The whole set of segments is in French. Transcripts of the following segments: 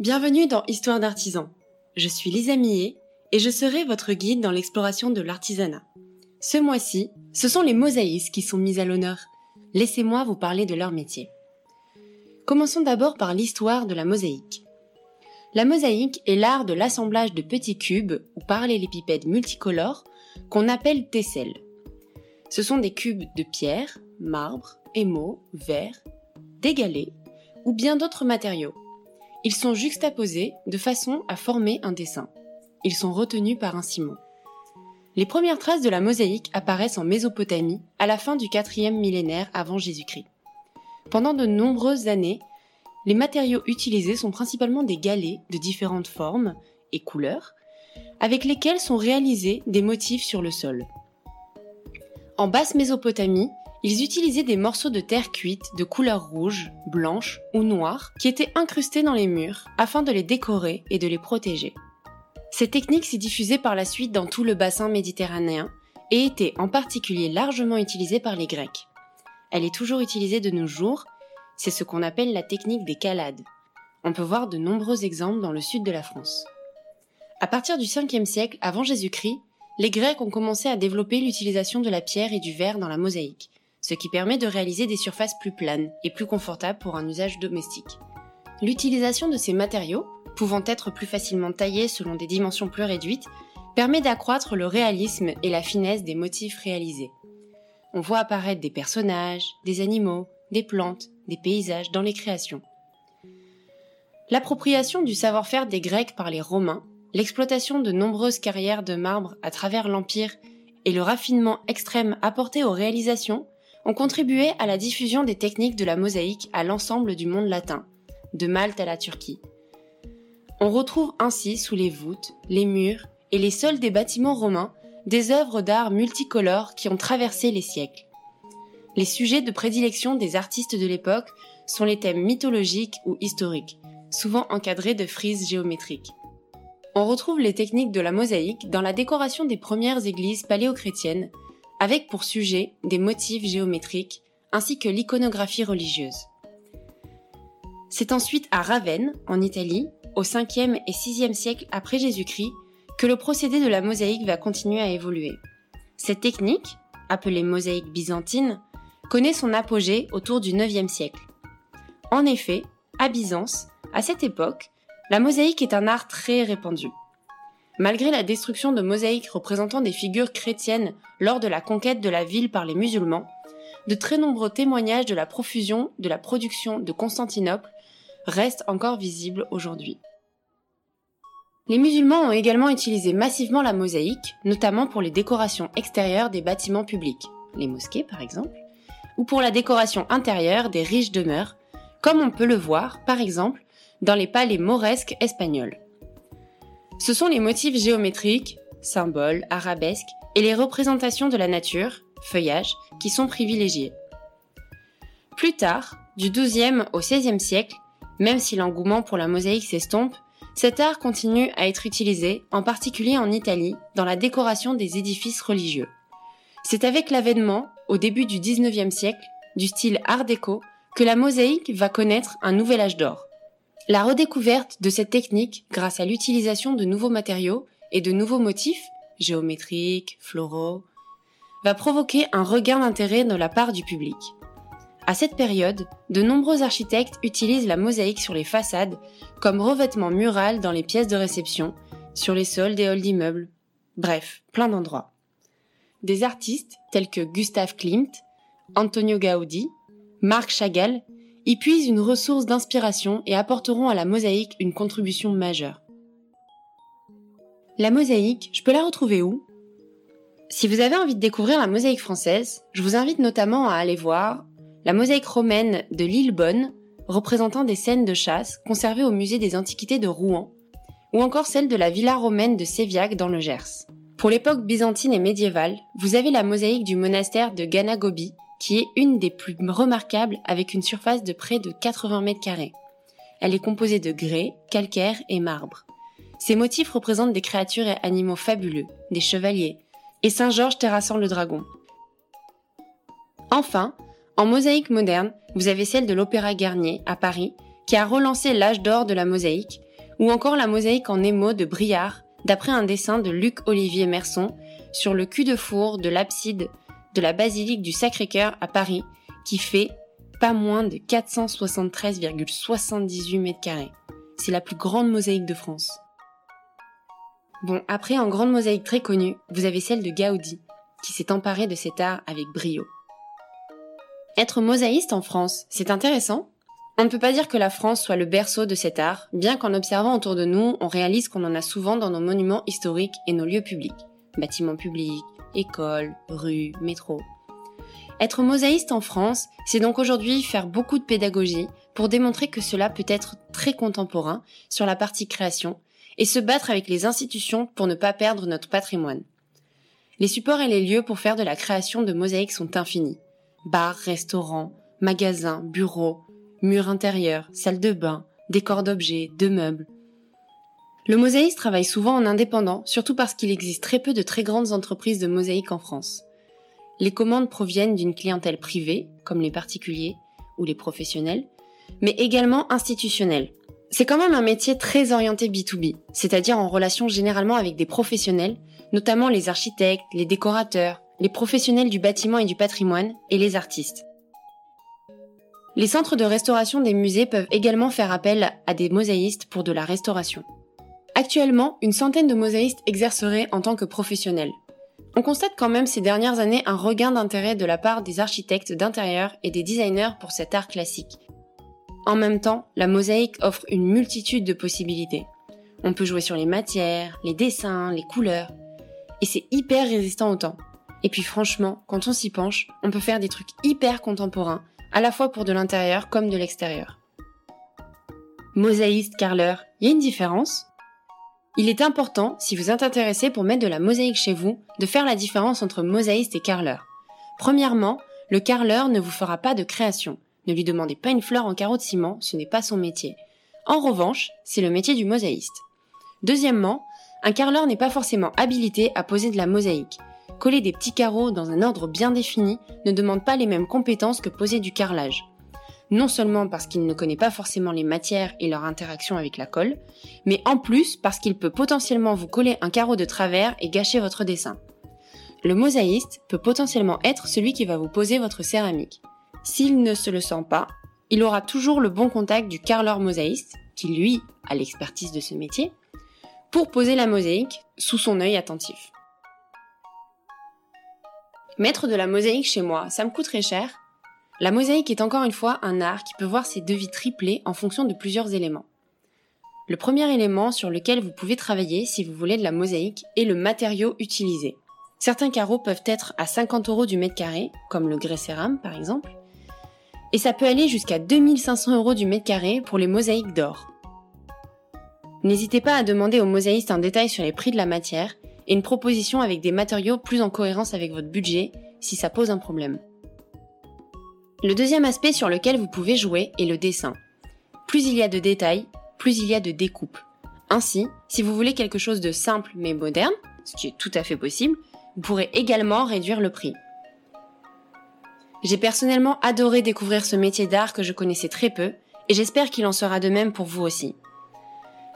Bienvenue dans Histoire d'artisan. Je suis Lisa Millet et je serai votre guide dans l'exploration de l'artisanat. Ce mois-ci, ce sont les mosaïstes qui sont mis à l'honneur. Laissez-moi vous parler de leur métier. Commençons d'abord par l'histoire de la mosaïque. La mosaïque est l'art de l'assemblage de petits cubes ou parallélépipèdes multicolores qu'on appelle tesselles. Ce sont des cubes de pierre, marbre, émaux, verre, des galets ou bien d'autres matériaux. Ils sont juxtaposés de façon à former un dessin. Ils sont retenus par un ciment. Les premières traces de la mosaïque apparaissent en Mésopotamie à la fin du 4e millénaire avant Jésus-Christ. Pendant de nombreuses années, les matériaux utilisés sont principalement des galets de différentes formes et couleurs, avec lesquels sont réalisés des motifs sur le sol. En basse Mésopotamie, ils utilisaient des morceaux de terre cuite de couleur rouge, blanche ou noire qui étaient incrustés dans les murs afin de les décorer et de les protéger. Cette technique s'est diffusée par la suite dans tout le bassin méditerranéen et était en particulier largement utilisée par les Grecs. Elle est toujours utilisée de nos jours, c'est ce qu'on appelle la technique des calades. On peut voir de nombreux exemples dans le sud de la France. À partir du 5e siècle avant Jésus-Christ, les Grecs ont commencé à développer l'utilisation de la pierre et du verre dans la mosaïque, ce qui permet de réaliser des surfaces plus planes et plus confortables pour un usage domestique. L'utilisation de ces matériaux, pouvant être plus facilement taillés selon des dimensions plus réduites, permet d'accroître le réalisme et la finesse des motifs réalisés. On voit apparaître des personnages, des animaux, des plantes, des paysages dans les créations. L'appropriation du savoir-faire des Grecs par les Romains, l'exploitation de nombreuses carrières de marbre à travers l'Empire et le raffinement extrême apporté aux réalisations ont contribué à la diffusion des techniques de la mosaïque à l'ensemble du monde latin, de Malte à la Turquie. On retrouve ainsi sous les voûtes, les murs et les sols des bâtiments romains des œuvres d'art multicolores qui ont traversé les siècles. Les sujets de prédilection des artistes de l'époque sont les thèmes mythologiques ou historiques, souvent encadrés de frises géométriques. On retrouve les techniques de la mosaïque dans la décoration des premières églises paléochrétiennes avec pour sujet des motifs géométriques ainsi que l'iconographie religieuse. C'est ensuite à Ravenne, en Italie, au 5e et 6e siècle après Jésus-Christ, que le procédé de la mosaïque va continuer à évoluer. Cette technique, appelée mosaïque byzantine, connaît son apogée autour du 9e siècle. En effet, à Byzance, à cette époque, la mosaïque est un art très répandu. Malgré la destruction de mosaïques représentant des figures chrétiennes lors de la conquête de la ville par les musulmans, de très nombreux témoignages de la profusion de la production de Constantinople restent encore visibles aujourd'hui. Les musulmans ont également utilisé massivement la mosaïque, notamment pour les décorations extérieures des bâtiments publics, les mosquées par exemple, ou pour la décoration intérieure des riches demeures, comme on peut le voir par exemple dans les palais mauresques espagnols. Ce sont les motifs géométriques, symboles, arabesques et les représentations de la nature, feuillage, qui sont privilégiés. Plus tard, du XIIe au XVIe siècle, même si l'engouement pour la mosaïque s'estompe, cet art continue à être utilisé, en particulier en Italie, dans la décoration des édifices religieux. C'est avec l'avènement, au début du XIXe siècle, du style art déco, que la mosaïque va connaître un nouvel âge d'or. La redécouverte de cette technique grâce à l'utilisation de nouveaux matériaux et de nouveaux motifs, géométriques, floraux, va provoquer un regain d'intérêt de la part du public. À cette période, de nombreux architectes utilisent la mosaïque sur les façades comme revêtement mural dans les pièces de réception, sur les sols des halls d'immeubles, bref, plein d'endroits. Des artistes tels que Gustave Klimt, Antonio Gaudi, Marc Chagall puisent une ressource d'inspiration et apporteront à la mosaïque une contribution majeure. La mosaïque, je peux la retrouver où? Si vous avez envie de découvrir la mosaïque française, je vous invite notamment à aller voir la mosaïque romaine de l'île Bonne, représentant des scènes de chasse conservées au musée des Antiquités de Rouen, ou encore celle de la villa romaine de Séviac dans le Gers. Pour l'époque byzantine et médiévale, vous avez la mosaïque du monastère de Ganagobi, qui est une des plus remarquables avec une surface de près de 80 mètres carrés. Elle est composée de grès, calcaire et marbre. Ces motifs représentent des créatures et animaux fabuleux, des chevaliers, et Saint-Georges terrassant le dragon. Enfin, en mosaïque moderne, vous avez celle de l'Opéra Garnier à Paris, qui a relancé l'âge d'or de la mosaïque, ou encore la mosaïque en émaux de Briard, d'après un dessin de Luc-Olivier Merson sur le cul de four de l'abside de la basilique du Sacré-Cœur à Paris, qui fait pas moins de 473,78 mètres carrés. C'est la plus grande mosaïque de France. Bon, après, en grande mosaïque très connue, vous avez celle de Gaudi, qui s'est emparé de cet art avec brio. Être mosaïste en France, c'est intéressant. On ne peut pas dire que la France soit le berceau de cet art, bien qu'en observant autour de nous, on réalise qu'on en a souvent dans nos monuments historiques et nos lieux publics. Bâtiments publics, écoles, rues, métros. Être mosaïste en France, c'est donc aujourd'hui faire beaucoup de pédagogie pour démontrer que cela peut être très contemporain sur la partie création et se battre avec les institutions pour ne pas perdre notre patrimoine. Les supports et les lieux pour faire de la création de mosaïques sont infinis. Bars, restaurants, magasins, bureaux, murs intérieurs, salles de bain, décors d'objets, de meubles. Le mosaïste travaille souvent en indépendant, surtout parce qu'il existe très peu de très grandes entreprises de mosaïque en France. Les commandes proviennent d'une clientèle privée, comme les particuliers ou les professionnels, mais également institutionnelle, c'est quand même un métier très orienté B2B, c'est-à-dire en relation généralement avec des professionnels, notamment les architectes, les décorateurs, les professionnels du bâtiment et du patrimoine et les artistes. Les centres de restauration des musées peuvent également faire appel à des mosaïstes pour de la restauration. Actuellement, une centaine de mosaïstes exerceraient en tant que professionnels. On constate quand même ces dernières années un regain d'intérêt de la part des architectes d'intérieur et des designers pour cet art classique, en même temps, la mosaïque offre une multitude de possibilités. On peut jouer sur les matières, les dessins, les couleurs. Et c'est hyper résistant au temps. Et puis franchement, quand on s'y penche, on peut faire des trucs hyper contemporains, à la fois pour de l'intérieur comme de l'extérieur. Mosaïste, carreleur, il y a une différence? Il est important, si vous êtes intéressé pour mettre de la mosaïque chez vous, de faire la différence entre mosaïste et carreleur. Premièrement, le carreleur ne vous fera pas de création. Ne lui demandez pas une fleur en carreau de ciment, ce n'est pas son métier. En revanche, c'est le métier du mosaïste. Deuxièmement, un carreleur n'est pas forcément habilité à poser de la mosaïque. Coller des petits carreaux dans un ordre bien défini ne demande pas les mêmes compétences que poser du carrelage. Non seulement parce qu'il ne connaît pas forcément les matières et leur interaction avec la colle, mais en plus parce qu'il peut potentiellement vous coller un carreau de travers et gâcher votre dessin. Le mosaïste peut potentiellement être celui qui va vous poser votre céramique. S'il ne se le sent pas, il aura toujours le bon contact du carreleur mosaïste, qui lui a l'expertise de ce métier, pour poser la mosaïque sous son œil attentif. Mettre de la mosaïque chez moi, ça me coûte très cher. La mosaïque est encore une fois un art qui peut voir ses devis triplés en fonction de plusieurs éléments. Le premier élément sur lequel vous pouvez travailler si vous voulez de la mosaïque est le matériau utilisé. Certains carreaux peuvent être à 50 euros du mètre carré, comme le grès cérame par exemple, et ça peut aller jusqu'à 2500 euros du mètre carré pour les mosaïques d'or. N'hésitez pas à demander aux mosaïstes un détail sur les prix de la matière et une proposition avec des matériaux plus en cohérence avec votre budget si ça pose un problème. Le deuxième aspect sur lequel vous pouvez jouer est le dessin. Plus il y a de détails, plus il y a de découpes. Ainsi, si vous voulez quelque chose de simple mais moderne, ce qui est tout à fait possible, vous pourrez également réduire le prix. J'ai personnellement adoré découvrir ce métier d'art que je connaissais très peu, et j'espère qu'il en sera de même pour vous aussi.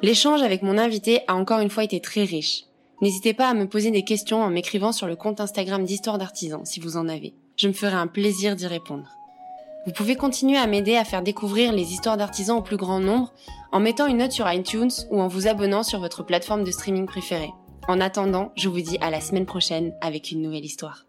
L'échange avec mon invité a encore une fois été très riche. N'hésitez pas à me poser des questions en m'écrivant sur le compte Instagram d'Histoire d'Artisans si vous en avez. Je me ferai un plaisir d'y répondre. Vous pouvez continuer à m'aider à faire découvrir les histoires d'artisans au plus grand nombre en mettant une note sur iTunes ou en vous abonnant sur votre plateforme de streaming préférée. En attendant, je vous dis à la semaine prochaine avec une nouvelle histoire.